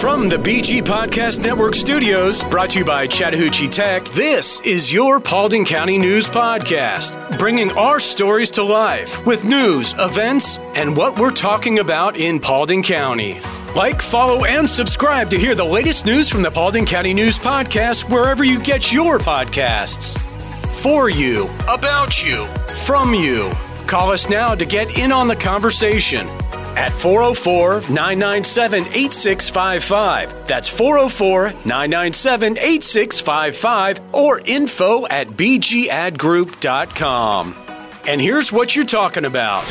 From the BG Podcast Network studios, brought to you by Chattahoochee Tech, this is your Paulding County News Podcast, bringing our stories to life with news, events, and what we're talking about in Paulding County. Like, follow, and subscribe to hear the latest news from the Paulding County News Podcast wherever you get your podcasts. For you, about you, from you. Call us now to get in on the conversation at 404 997 8655. That's 404 997 8655 or info at bgadgroup.com. And here's what you're talking about.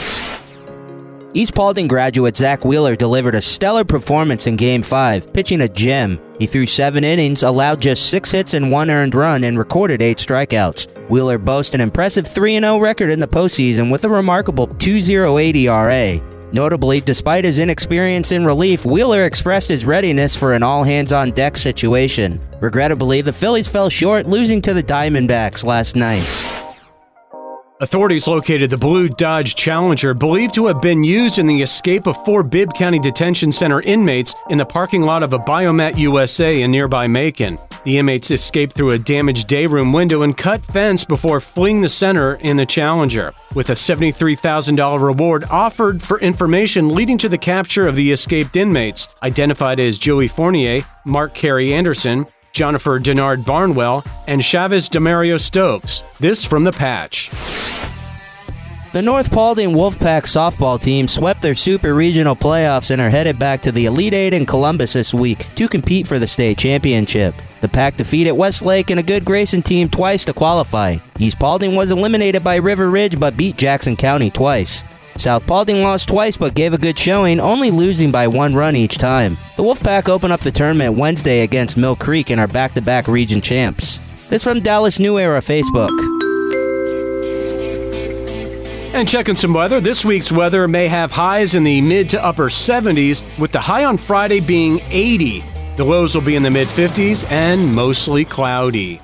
East Paulding graduate Zack Wheeler delivered a stellar performance in Game 5, pitching a gem. He threw seven innings, allowed just six hits and one earned run, and recorded eight strikeouts. Wheeler boasts an impressive 3 0 record in the postseason with a remarkable 2.08 ERA. Notably, despite his inexperience in relief, Wheeler expressed his readiness for an all hands on deck situation. Regrettably, the Phillies fell short, losing to the Diamondbacks last night. Authorities located the blue Dodge Challenger believed to have been used in the escape of four Bibb County Detention Center inmates in the parking lot of a Biomat USA in nearby Macon. The inmates escaped through a damaged day room window and cut fence before fleeing the center in the Challenger, with a $73,000 reward offered for information leading to the capture of the escaped inmates, identified as Joey Fournier, Marc Kearay Anderson, Jennifer Denard Barnwell, and Chavez Demario Stokes. This from the patch. The North Paulding Wolfpack softball team swept their Super Regional playoffs and are headed back to the Elite Eight in Columbus this week to compete for the state championship. The Pack defeated Westlake and a good Grayson team twice to qualify. East Paulding was eliminated by River Ridge but beat Jackson County twice. South Paulding lost twice but gave a good showing, only losing by one run each time. The Wolfpack open up the tournament Wednesday against Mill Creek and are back to back region champs. This from Dallas New Era Facebook. And checking some weather, this week's weather may have highs in the mid to upper 70s, with the high on Friday being 80. The lows will be in the mid 50s and mostly cloudy.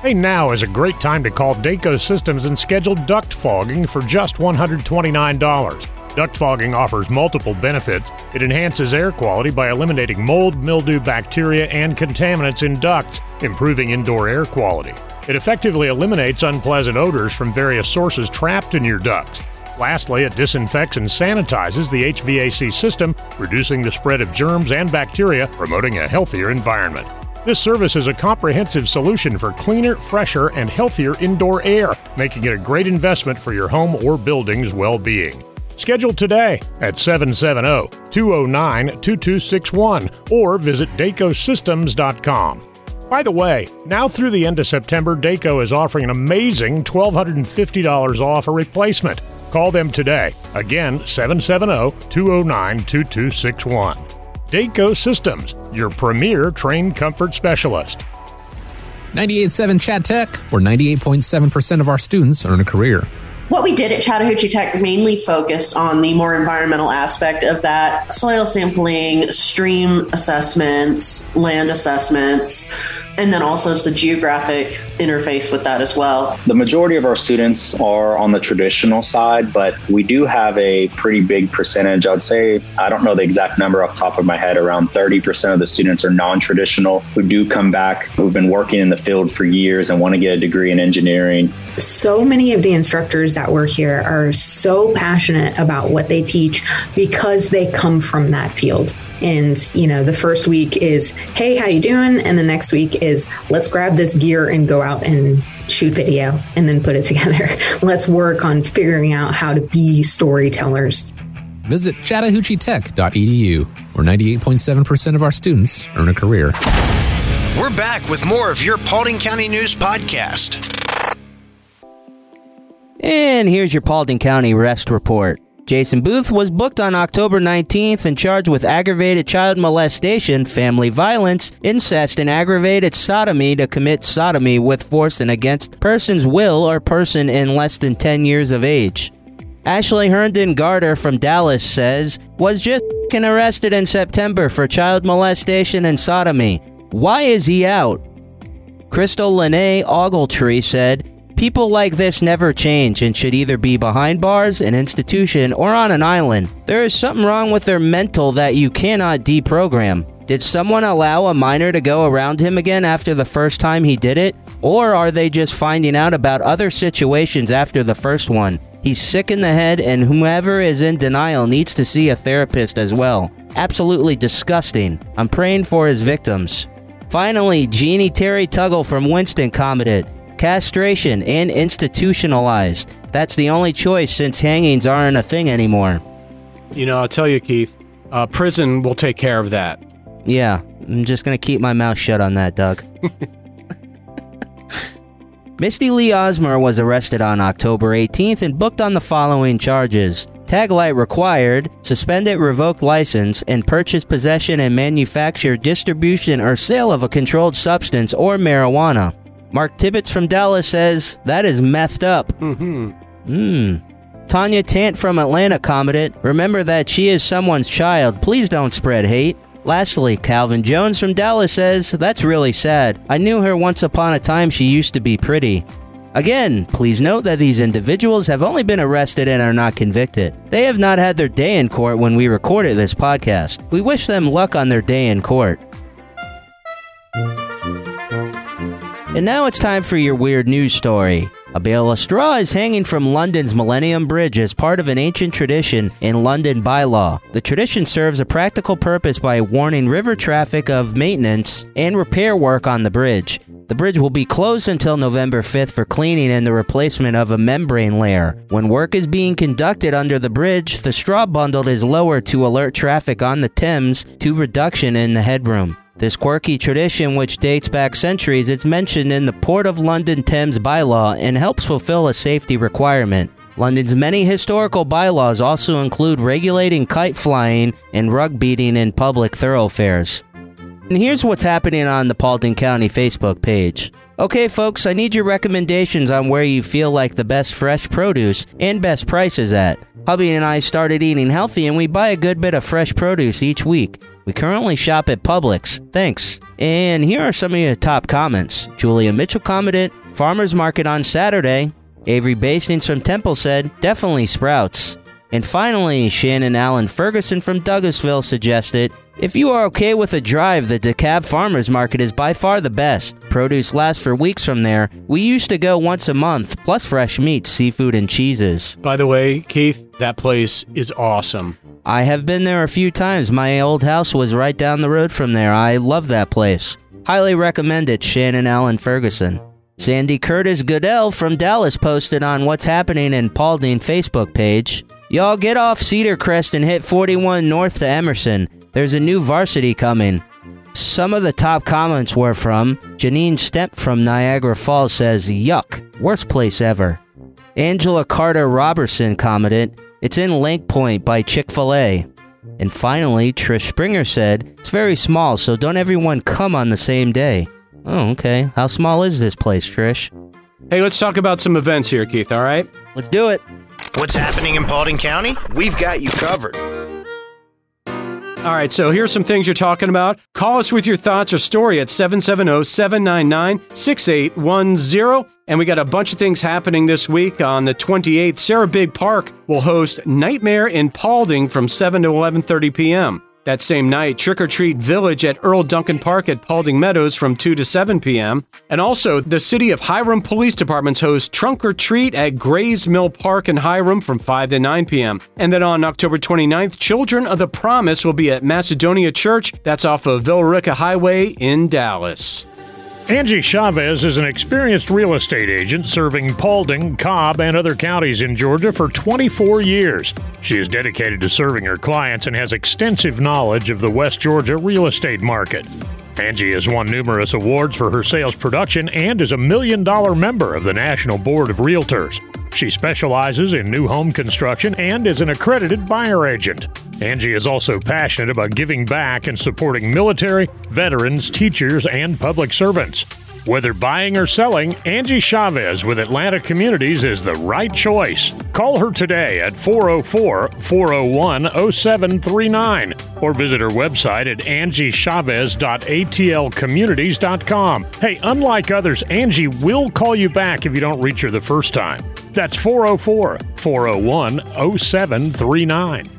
Hey, now is a great time to call Daco Systems and schedule duct fogging for just $129. Duct fogging offers multiple benefits. It enhances air quality by eliminating mold, mildew, bacteria, and contaminants in ducts, improving indoor air quality. It effectively eliminates unpleasant odors from various sources trapped in your ducts. Lastly, it disinfects and sanitizes the HVAC system, reducing the spread of germs and bacteria, promoting a healthier environment. This service is a comprehensive solution for cleaner, fresher, and healthier indoor air, making it a great investment for your home or building's well being. Schedule today at 770 209 2261 or visit DacoSystems.com. By the way, now through the end of September, Daco is offering an amazing $1,250 off a replacement. Call them today. Again, 770 209 2261. Daco Systems, your premier Trane comfort specialist. 98.7 Chat Tech, where 98.7% of our students earn a career. What we did at Chattahoochee Tech mainly focused on the more environmental aspect of that soil sampling, stream assessments, land assessments, and then also the geographic interface with that as well. The majority of our students are on the traditional side, but we do have a pretty big percentage. I'd say, I don't know the exact number off the top of my head, around 30% of the students are non traditional who do come back, who've been working in the field for years and want to get a degree in engineering. So many of the instructors that were here are so passionate about what they teach because they come from that field and you know the first week is hey how you doing? And the next week is let's grab this gear and go out and shoot video and then put it together. Let's work on figuring out how to be storytellers. Visit chattahoocheetech.edu where 98.7% of our students earn a career. We're back with more of your Paulding County News podcast. And here's your Paulding County Rest Report. Jason Booth was booked on October 19th and charged with aggravated child molestation, family violence, incest, and aggravated sodomy to commit sodomy with force and against person's will or person in less than 10 years of age. Ashley Herndon Garter from Dallas says, was just arrested in September for child molestation and sodomy. Why is he out? Crystal Lene Ogletree said, People like this never change and should either be behind bars, an institution, or on an island. There is something wrong with their mental that you cannot deprogram. Did someone allow a minor to go around him again after the first time he did it? Or are they just finding out about other situations after the first one? He's sick in the head, and whoever is in denial needs to see a therapist as well. Absolutely disgusting. I'm praying for his victims. Finally, Jeannie Terry Tuggle from Winston commented castration and institutionalized. That's the only choice since hangings aren't a thing anymore. You know, I'll tell you, Keith, uh, prison will take care of that. Yeah, I'm just going to keep my mouth shut on that, Doug. Misty Lee Osmer was arrested on October 18th and booked on the following charges tag light required, suspended revoked license, and purchase, possession, and manufacture, distribution, or sale of a controlled substance or marijuana. Mark Tibbetts from Dallas says, That is methed up. Mm-hmm. Hmm. Tanya Tant from Atlanta commented, Remember that she is someone's child. Please don't spread hate. Lastly, Calvin Jones from Dallas says, That's really sad. I knew her once upon a time she used to be pretty. Again, please note that these individuals have only been arrested and are not convicted. They have not had their day in court when we recorded this podcast. We wish them luck on their day in court. And now it's time for your weird news story. A bale of straw is hanging from London's Millennium Bridge as part of an ancient tradition in London bylaw. The tradition serves a practical purpose by warning river traffic of maintenance and repair work on the bridge. The bridge will be closed until November 5th for cleaning and the replacement of a membrane layer. When work is being conducted under the bridge, the straw bundle is lowered to alert traffic on the Thames to reduction in the headroom. This quirky tradition, which dates back centuries, is mentioned in the Port of London Thames bylaw and helps fulfill a safety requirement. London's many historical bylaws also include regulating kite flying and rug beating in public thoroughfares. And here's what's happening on the Paulding County Facebook page. Okay, folks, I need your recommendations on where you feel like the best fresh produce and best prices at. Hubby and I started eating healthy and we buy a good bit of fresh produce each week. We currently shop at Publix. Thanks. And here are some of your top comments. Julia Mitchell commented, Farmers Market on Saturday. Avery Bastings from Temple said, definitely Sprouts. And finally, Shannon Allen Ferguson from Douglasville suggested, if you are okay with a drive, the DeKalb Farmers Market is by far the best. Produce lasts for weeks from there. We used to go once a month, plus fresh meat, seafood, and cheeses. By the way, Keith, that place is awesome. I have been there a few times. My old house was right down the road from there. I love that place. Highly recommend it, Shannon Allen Ferguson. Sandy Curtis Goodell from Dallas posted on What's Happening in Paulding Facebook page. Y'all get off Cedar Crest and hit 41 north to Emerson. There's a new varsity coming. Some of the top comments were from Janine Stemp from Niagara Falls says, Yuck, worst place ever. Angela Carter Robertson commented, It's in Lake Point by Chick fil A. And finally, Trish Springer said, It's very small, so don't everyone come on the same day. Oh, okay. How small is this place, Trish? Hey, let's talk about some events here, Keith, all right? Let's do it. What's happening in Paulding County? We've got you covered. All right, so here's some things you're talking about. Call us with your thoughts or story at 770 799 6810. And we got a bunch of things happening this week. On the 28th, Sara Babb Park will host Nightmare in Paulding from 7 to 11:30 p.m. That same night, Trick or Treat Village at Earl Duncan Park at Paulding Meadows from 2 to 7 p.m. And also, the City of Hiram Police Departments host Trunk or Treat at Grays Mill Park in Hiram from 5 to 9 p.m. And then on October 29th, Children of the Promise will be at Macedonia Church. That's off of Villa Rica Highway in Dallas. Angie Chavez is an experienced real estate agent serving Paulding, Cobb, and other counties in Georgia for 24 years. She is dedicated to serving her clients and has extensive knowledge of the West Georgia real estate market. Angie has won numerous awards for her sales production and is a million dollar member of the National Board of Realtors. She specializes in new home construction and is an accredited buyer agent. Angie is also passionate about giving back and supporting military, veterans, teachers, and public servants. Whether buying or selling, Angie Chavez with Atlanta Communities is the right choice. Call her today at 404 401 0739 or visit her website at angiechavez.atlcommunities.com. Hey, unlike others, Angie will call you back if you don't reach her the first time. That's 404 401 0739.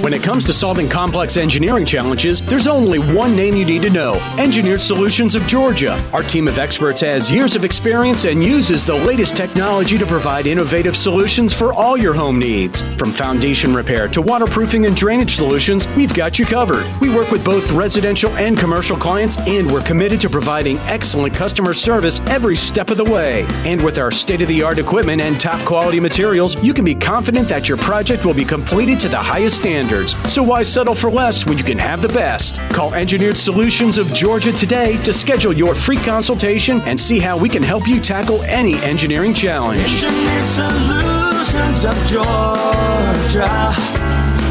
When it comes to solving complex engineering challenges, there's only one name you need to know Engineered Solutions of Georgia. Our team of experts has years of experience and uses the latest technology to provide innovative solutions for all your home needs. From foundation repair to waterproofing and drainage solutions, we've got you covered. We work with both residential and commercial clients, and we're committed to providing excellent customer service every step of the way. And with our state of the art equipment and top quality materials, you can be confident that your project will be completed to the highest standards. So why settle for less when you can have the best? Call Engineered Solutions of Georgia today to schedule your free consultation and see how we can help you tackle any engineering challenge. Engineered Solutions of Georgia.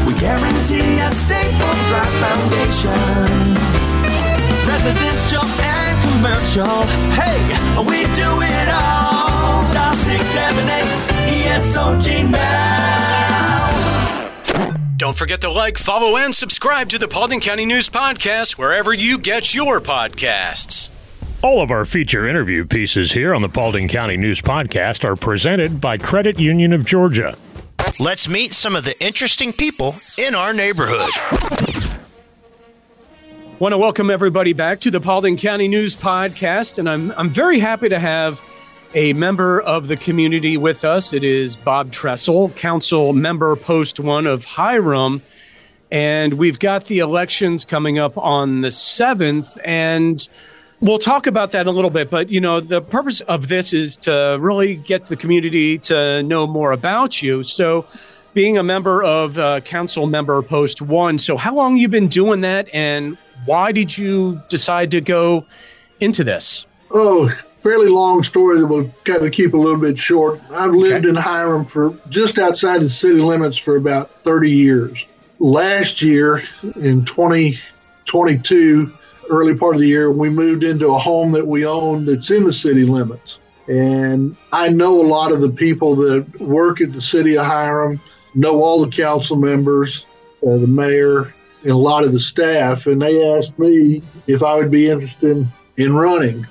We guarantee a stable, dry foundation. Residential and commercial. Hey, we do it all. Dial 678 ESOG now. Don't forget to like, follow, and subscribe to the Paulding County News Podcast wherever you get your podcasts. All of our feature interview pieces here on the Paulding County News Podcast are presented by Credit Union of Georgia. Let's meet some of the interesting people in our neighborhood. Want to welcome everybody back to the Paulding County News Podcast, and I'm I'm very happy to have a member of the community with us. It is Bob Tressel, Council Member Post One of Hiram, and we've got the elections coming up on the seventh, and we'll talk about that a little bit. But you know, the purpose of this is to really get the community to know more about you. So. Being a member of uh, Council Member Post One, so how long you been doing that, and why did you decide to go into this? Oh, fairly long story that we'll kind of keep a little bit short. I've lived Okay. in Hiram for just outside the city limits for about 30 years. Last year in 2022, early part of the year, we moved into a home that we own that's in the city limits. And I know a lot of the people that work at the city of Hiram, know all the council members, uh, the mayor, and a lot of the staff. And they asked me if I would be interested in running.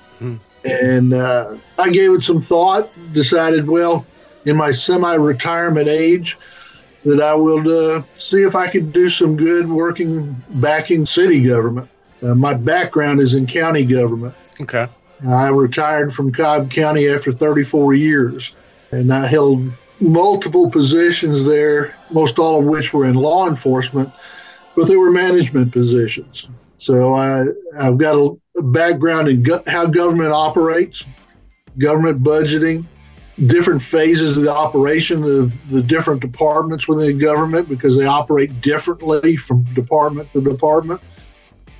And uh, I gave it some thought, decided, well, in my semi retirement age, that I will uh, see if I could do some good working backing city government. Uh, my background is in county government. Okay. I retired from Cobb County after 34 years, and I held multiple positions there, most all of which were in law enforcement, but they were management positions. So I, I've got a, background in go- how government operates, government budgeting, different phases of the operation of the different departments within the government because they operate differently from department to department.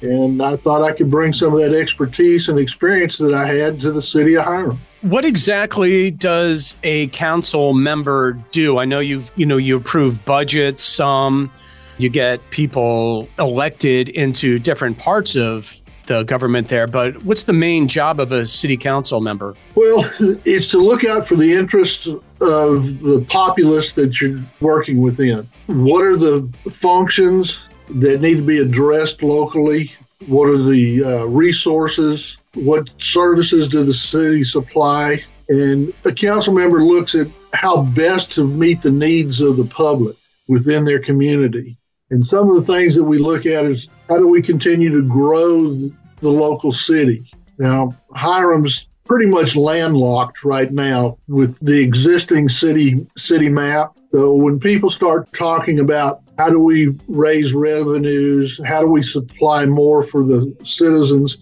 And I thought I could bring some of that expertise and experience that I had to the city of Hiram. What exactly does a council member do? I know you've you know you approve budgets. Some you get people elected into different parts of the government there, but what's the main job of a city council member? Well, it's to look out for the interests of the populace that you're working within. What are the functions that need to be addressed locally? What are the uh, resources? What services do the city supply? And a council member looks at how best to meet the needs of the public within their community. And some of the things that we look at is how do we continue to grow the, local city? Now, Hiram's pretty much landlocked right now with the existing city city map. So when people start talking about how do we raise revenues, how do we supply more for the citizens,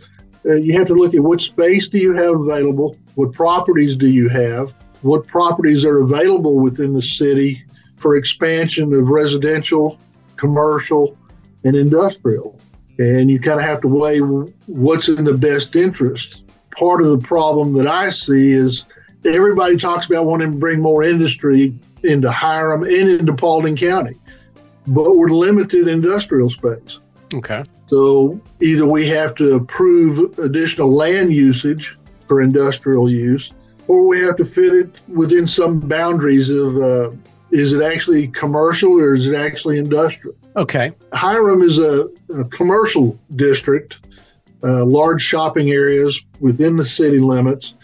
uh, you have to look at what space do you have available, what properties do you have, what properties are available within the city for expansion of residential, commercial, and industrial. And you kind of have to weigh what's in the best interest. Part of the problem that I see is everybody talks about wanting to bring more industry into Hiram and into Paulding County, but we're limited industrial space. Okay. So either we have to approve additional land usage for industrial use, or we have to fit it within some boundaries of uh, is it actually commercial or is it actually industrial? Okay. Hiram is a, a commercial district, uh, large shopping areas within the city limits,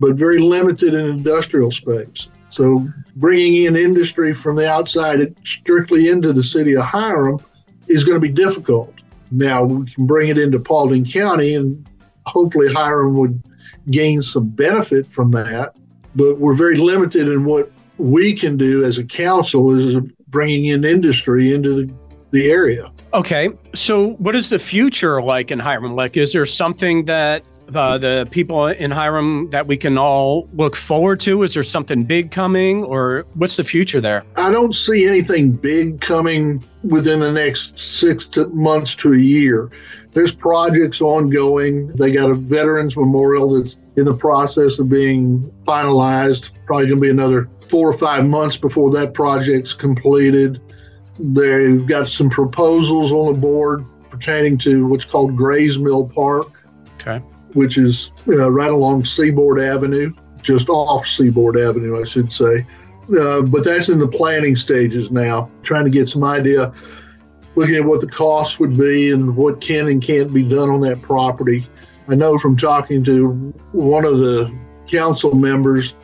but very limited in industrial space. So bringing in industry from the outside strictly into the city of Hiram is going to be difficult. Now we can bring it into Paulding County, and hopefully Hiram would gain some benefit from that. But we're very limited in what we can do as a council is bringing in industry into the, the area. Okay. So, what is the future like in Hiram? Like, is there something that uh, the people in Hiram that we can all look forward to? Is there something big coming, or what's the future there? I don't see anything big coming within the next six to months to a year. There's projects ongoing. They got a Veterans Memorial that's in the process of being finalized. Probably going to be another four or five months before that project's completed. They've got some proposals on the board pertaining to what's called Grays Mill Park. Okay which is uh, right along Seaboard Avenue, just off Seaboard Avenue, I should say. Uh, but that's in the planning stages now, trying to get some idea, looking at what the costs would be and what can and can't be done on that property. I know from talking to one of the council members,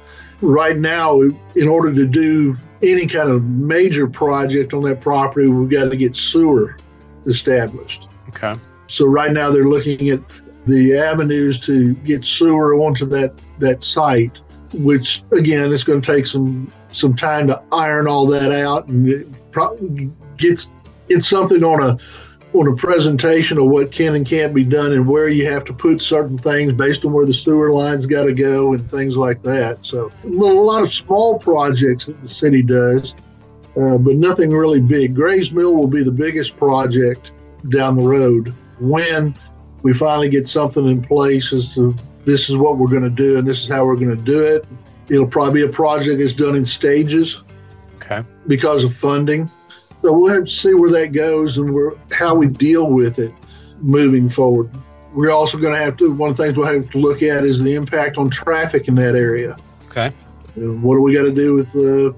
right now, in order to do any kind of major project on that property, we've got to get sewer established. Okay. So right now they're looking at the avenues to get sewer onto that that site, which again it's going to take some some time to iron all that out and it gets it's something on a on a presentation of what can and can't be done and where you have to put certain things based on where the sewer lines got to go and things like that. So a lot of small projects that the city does, uh, but nothing really big. Grays Mill will be the biggest project down the road when we finally get something in place as to this is what we're going to do and this is how we're going to do it. It'll probably be a project that's done in stages. Okay. Because of funding. So we'll have to see where that goes and where, how we deal with it moving forward. We're also going to have to, one of the things we'll have to look at is the impact on traffic in that area. Okay. And what do we got to do with the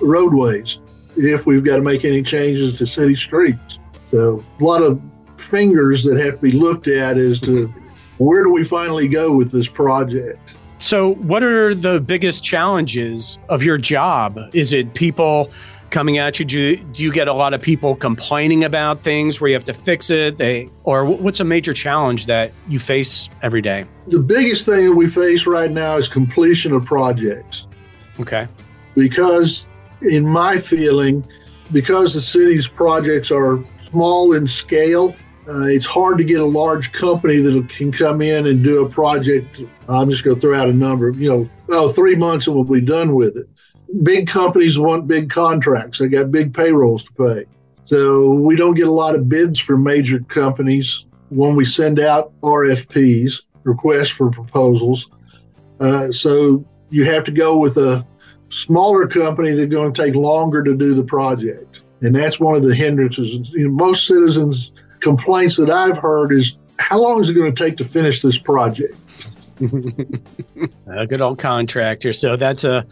roadways if we've got to make any changes to city streets? So a lot of fingers that have to be looked at as to where do we finally go with this project. So, what are the biggest challenges of your job? Is it people coming at you? Do, you? do you get a lot of people complaining about things where you have to fix it? They or what's a major challenge that you face every day? The biggest thing that we face right now is completion of projects. Okay. Because in my feeling, because the city's projects are small in scale, uh, it's hard to get a large company that can come in and do a project. I'm just going to throw out a number, you know, oh, three months and we'll be done with it. Big companies want big contracts, they got big payrolls to pay. So we don't get a lot of bids from major companies when we send out RFPs, requests for proposals. Uh, so you have to go with a smaller company that's going to take longer to do the project. And that's one of the hindrances. You know, most citizens complaints that I've heard is how long is it going to take to finish this project? a good old contractor. So that's a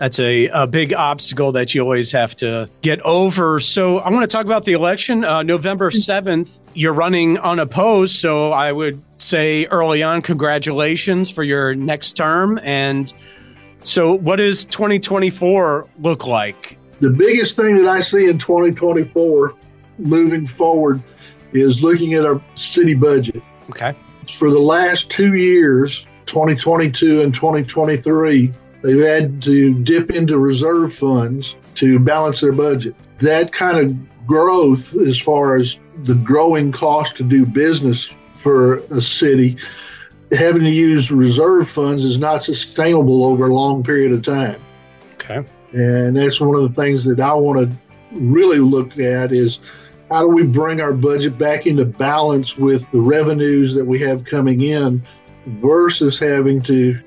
that's a, a big obstacle that you always have to get over. So I want to talk about the election. Uh, November 7th, you're running unopposed. So I would say early on, congratulations for your next term. And so, what does 2024 look like? The biggest thing that I see in 2024 moving forward is looking at our city budget. Okay. For the last two years, 2022 and 2023, they've had to dip into reserve funds to balance their budget. That kind of growth, as far as the growing cost to do business for a city, having to use reserve funds is not sustainable over a long period of time. Okay. And that's one of the things that I want to really look at is how do we bring our budget back into balance with the revenues that we have coming in versus having to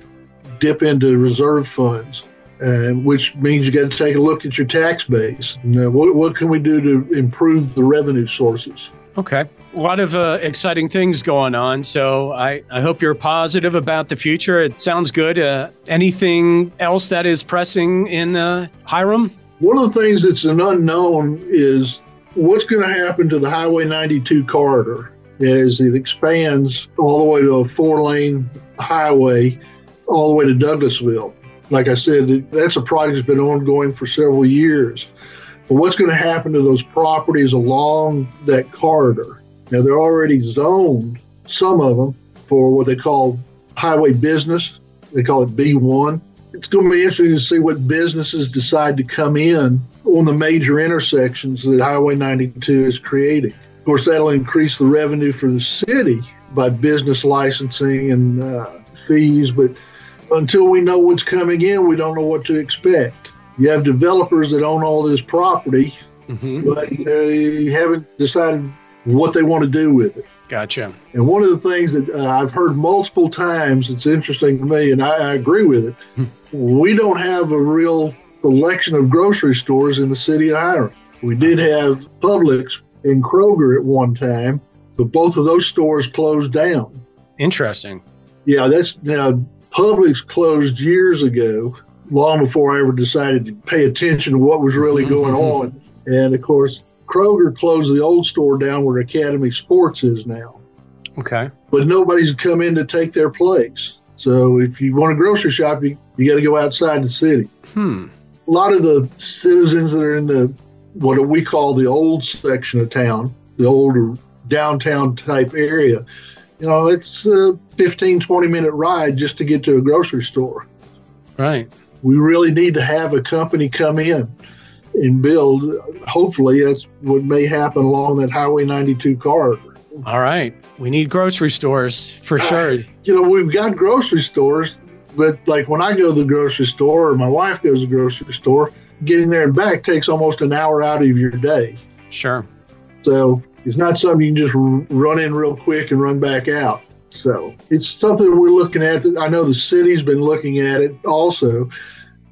dip into reserve funds, uh, which means you got to take a look at your tax base. You know, what, what can we do to improve the revenue sources? Okay. A lot of uh, exciting things going on. So I, I hope you're positive about the future. It sounds good. Uh, anything else that is pressing in uh, Hiram? One of the things that's an unknown is what's going to happen to the Highway 92 corridor as it expands all the way to a four lane highway all the way to Douglasville. like I said, that's a project that's been ongoing for several years. But what's going to happen to those properties along that corridor? Now, they're already zoned, some of them, for what they call highway business. They call it B1. It's going to be interesting to see what businesses decide to come in on the major intersections that Highway 92 is creating. Of course, that'll increase the revenue for the city by business licensing and uh, fees, but until we know what's coming in, we don't know what to expect. You have developers that own all this property, Mhm. but they haven't decided what they want to do with it. Gotcha. And one of the things that uh, I've heard multiple times, it's interesting to me, and I, I agree with it. we don't have a real selection of grocery stores in the city of Hiram. We did have Publix and Kroger at one time, but both of those stores closed down. Interesting. Yeah, that's now Publix closed years ago, long before I ever decided to pay attention to what was really going on. And of course, Kroger closed the old store down where Academy Sports is now Okay. but nobody's come in to take their place. So if you want a grocery shop, you, you got to go outside the city. Hmm. A lot of the citizens that are in the what we call the old section of town, the older downtown type area, you know, it's a 15, 20 minute ride just to get to a grocery store. Right. We really need to have a company come in and build. Hopefully, that's what may happen along that Highway 92 corridor. All right. We need grocery stores for uh, sure. you know, we've got grocery stores, but like when I go to the grocery store or my wife goes to the grocery store, getting there and back takes almost an hour out of your day. Sure. So it's not something you can just run in real quick and run back out. So it's something we're looking at. I know the city's been looking at it also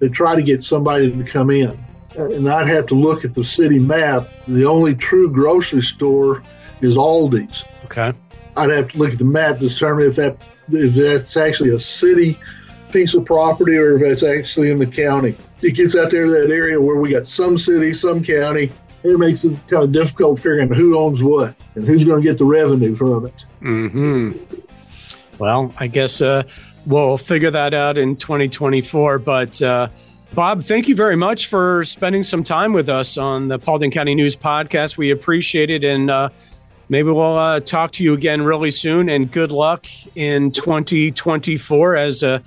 to try to get somebody to come in. And I'd have to look at the city map. The only true grocery store is Aldi's. Okay. I'd have to look at the map to determine if that if that's actually a city piece of property or if that's actually in the county. It gets out there to that area where we got some city, some county. It makes it kind of difficult figuring out who owns what and who's going to get the revenue from it. Hmm. Well, I guess uh, we'll figure that out in 2024. But uh, Bob, thank you very much for spending some time with us on the Paulding County News Podcast. We appreciate it, and uh, maybe we'll uh, talk to you again really soon. And good luck in 2024 as a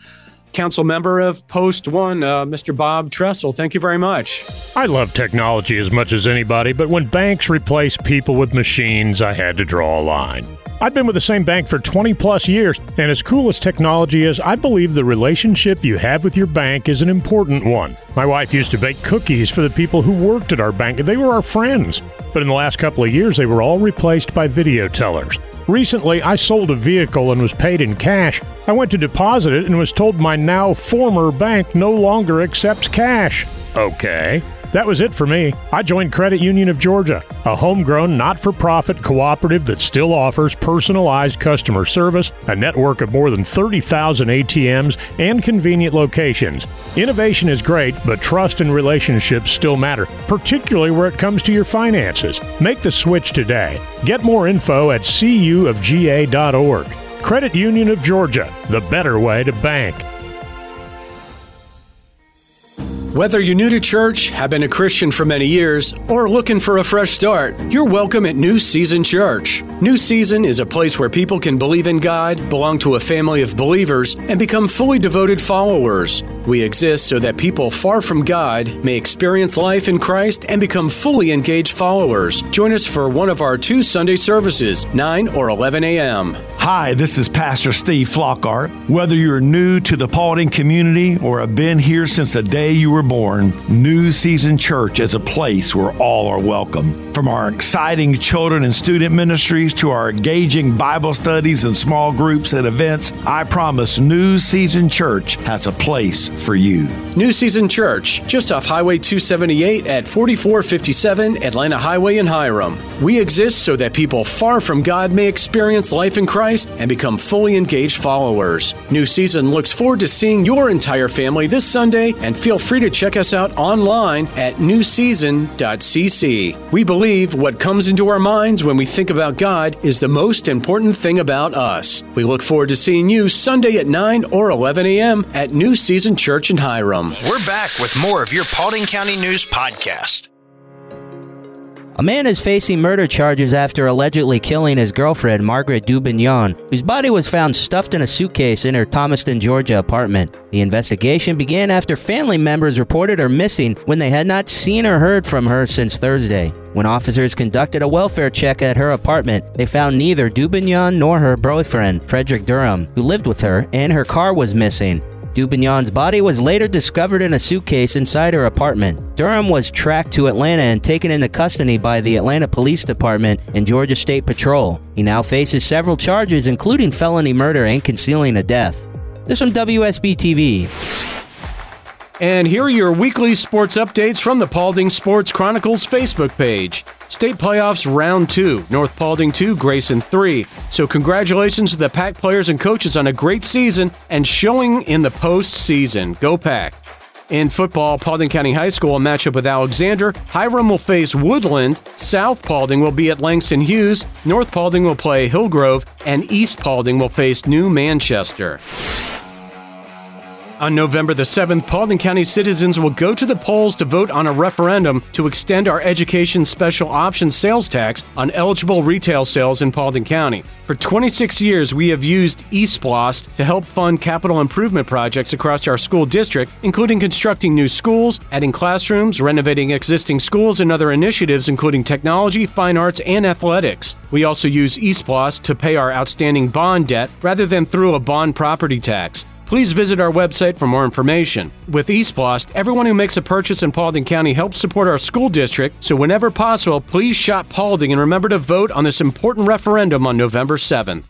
council member of Post One, uh, Mr. Bob Tressel. Thank you very much. I love technology as much as anybody, but when banks replace people with machines, I had to draw a line. I've been with the same bank for 20 plus years, and as cool as technology is, I believe the relationship you have with your bank is an important one. My wife used to bake cookies for the people who worked at our bank, and they were our friends. But in the last couple of years, they were all replaced by video tellers. Recently, I sold a vehicle and was paid in cash. I went to deposit it and was told my now former bank no longer accepts cash. Okay. That was it for me. I joined Credit Union of Georgia, a homegrown, not for profit cooperative that still offers personalized customer service, a network of more than 30,000 ATMs, and convenient locations. Innovation is great, but trust and relationships still matter, particularly where it comes to your finances. Make the switch today. Get more info at cuofga.org. Credit Union of Georgia, the better way to bank. Whether you're new to church, have been a Christian for many years, or looking for a fresh start, you're welcome at New Season Church. New Season is a place where people can believe in God, belong to a family of believers, and become fully devoted followers. We exist so that people far from God may experience life in Christ and become fully engaged followers. Join us for one of our two Sunday services, 9 or 11 a.m. Hi, this is Pastor Steve Flockhart. Whether you're new to the Paulding community or have been here since the day you were born, New Season Church is a place where all are welcome. From our exciting children and student ministries to our engaging Bible studies and small groups and events, I promise New Season Church has a place for you. New Season Church, just off Highway 278 at 4457 Atlanta Highway in Hiram. We exist so that people far from God may experience life in Christ and become fully engaged followers. New Season looks forward to seeing your entire family this Sunday and feel free to check us out online at newseason.cc. We believe what comes into our minds when we think about God is the most important thing about us. We look forward to seeing you Sunday at 9 or 11 a.m. at New Season. Church in Hiram. We're back with more of your Paulding County News podcast. A man is facing murder charges after allegedly killing his girlfriend, Margaret Dubignon, whose body was found stuffed in a suitcase in her Thomaston, Georgia apartment. The investigation began after family members reported her missing when they had not seen or heard from her since Thursday. When officers conducted a welfare check at her apartment, they found neither Dubignon nor her boyfriend, Frederick Durham, who lived with her, and her car was missing. Dubignon's body was later discovered in a suitcase inside her apartment. Durham was tracked to Atlanta and taken into custody by the Atlanta Police Department and Georgia State Patrol. He now faces several charges, including felony murder and concealing a death. This from WSB TV. And here are your weekly sports updates from the Paulding Sports Chronicles Facebook page. State playoffs round two, North Paulding 2, Grayson 3. So, congratulations to the Pack players and coaches on a great season and showing in the postseason. Go Pack. In football, Paulding County High School, a matchup with Alexander. Hiram will face Woodland. South Paulding will be at Langston Hughes. North Paulding will play Hillgrove. And East Paulding will face New Manchester. On November the 7th, Paulding County citizens will go to the polls to vote on a referendum to extend our education special option sales tax on eligible retail sales in Paulding County. For 26 years, we have used eSplost to help fund capital improvement projects across our school district, including constructing new schools, adding classrooms, renovating existing schools, and other initiatives including technology, fine arts, and athletics. We also use eSplost to pay our outstanding bond debt rather than through a bond property tax. Please visit our website for more information. With eSplost, everyone who makes a purchase in Paulding County helps support our school district, so whenever possible, please shop Paulding and remember to vote on this important referendum on November 7th.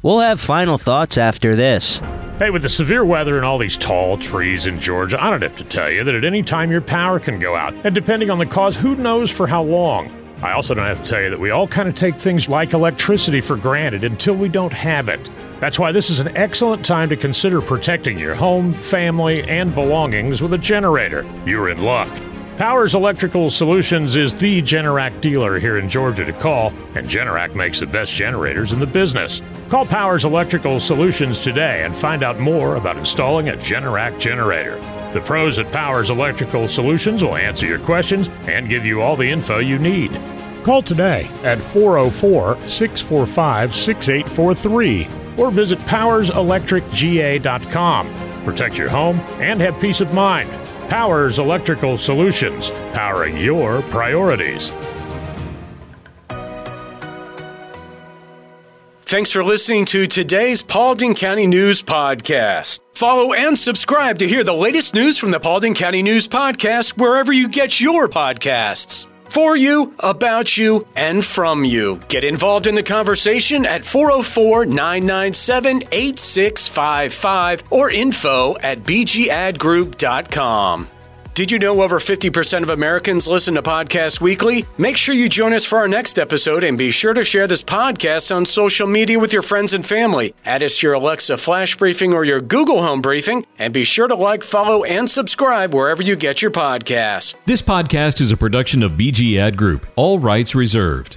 We'll have final thoughts after this. Hey, with the severe weather and all these tall trees in Georgia, I don't have to tell you that at any time your power can go out. And depending on the cause, who knows for how long? I also don't have to tell you that we all kind of take things like electricity for granted until we don't have it. That's why this is an excellent time to consider protecting your home, family, and belongings with a generator. You're in luck. Powers Electrical Solutions is the Generac dealer here in Georgia to call, and Generac makes the best generators in the business. Call Powers Electrical Solutions today and find out more about installing a Generac generator. The pros at Powers Electrical Solutions will answer your questions and give you all the info you need. Call today at 404 645 6843 or visit powerselectricga.com. Protect your home and have peace of mind. Powers Electrical Solutions, powering your priorities. Thanks for listening to today's Paulding County News Podcast. Follow and subscribe to hear the latest news from the Paulding County News Podcast wherever you get your podcasts. For you, about you, and from you. Get involved in the conversation at 404 997 8655 or info at bgadgroup.com. Did you know over 50% of Americans listen to podcasts weekly? Make sure you join us for our next episode and be sure to share this podcast on social media with your friends and family. Add us to your Alexa Flash Briefing or your Google Home Briefing, and be sure to like, follow, and subscribe wherever you get your podcasts. This podcast is a production of BG Ad Group, all rights reserved.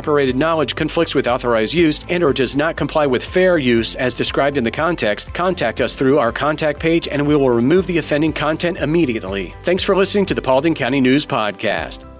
copyrighted knowledge conflicts with authorized use and or does not comply with fair use as described in the context, contact us through our contact page and we will remove the offending content immediately. Thanks for listening to the Paulding County News Podcast.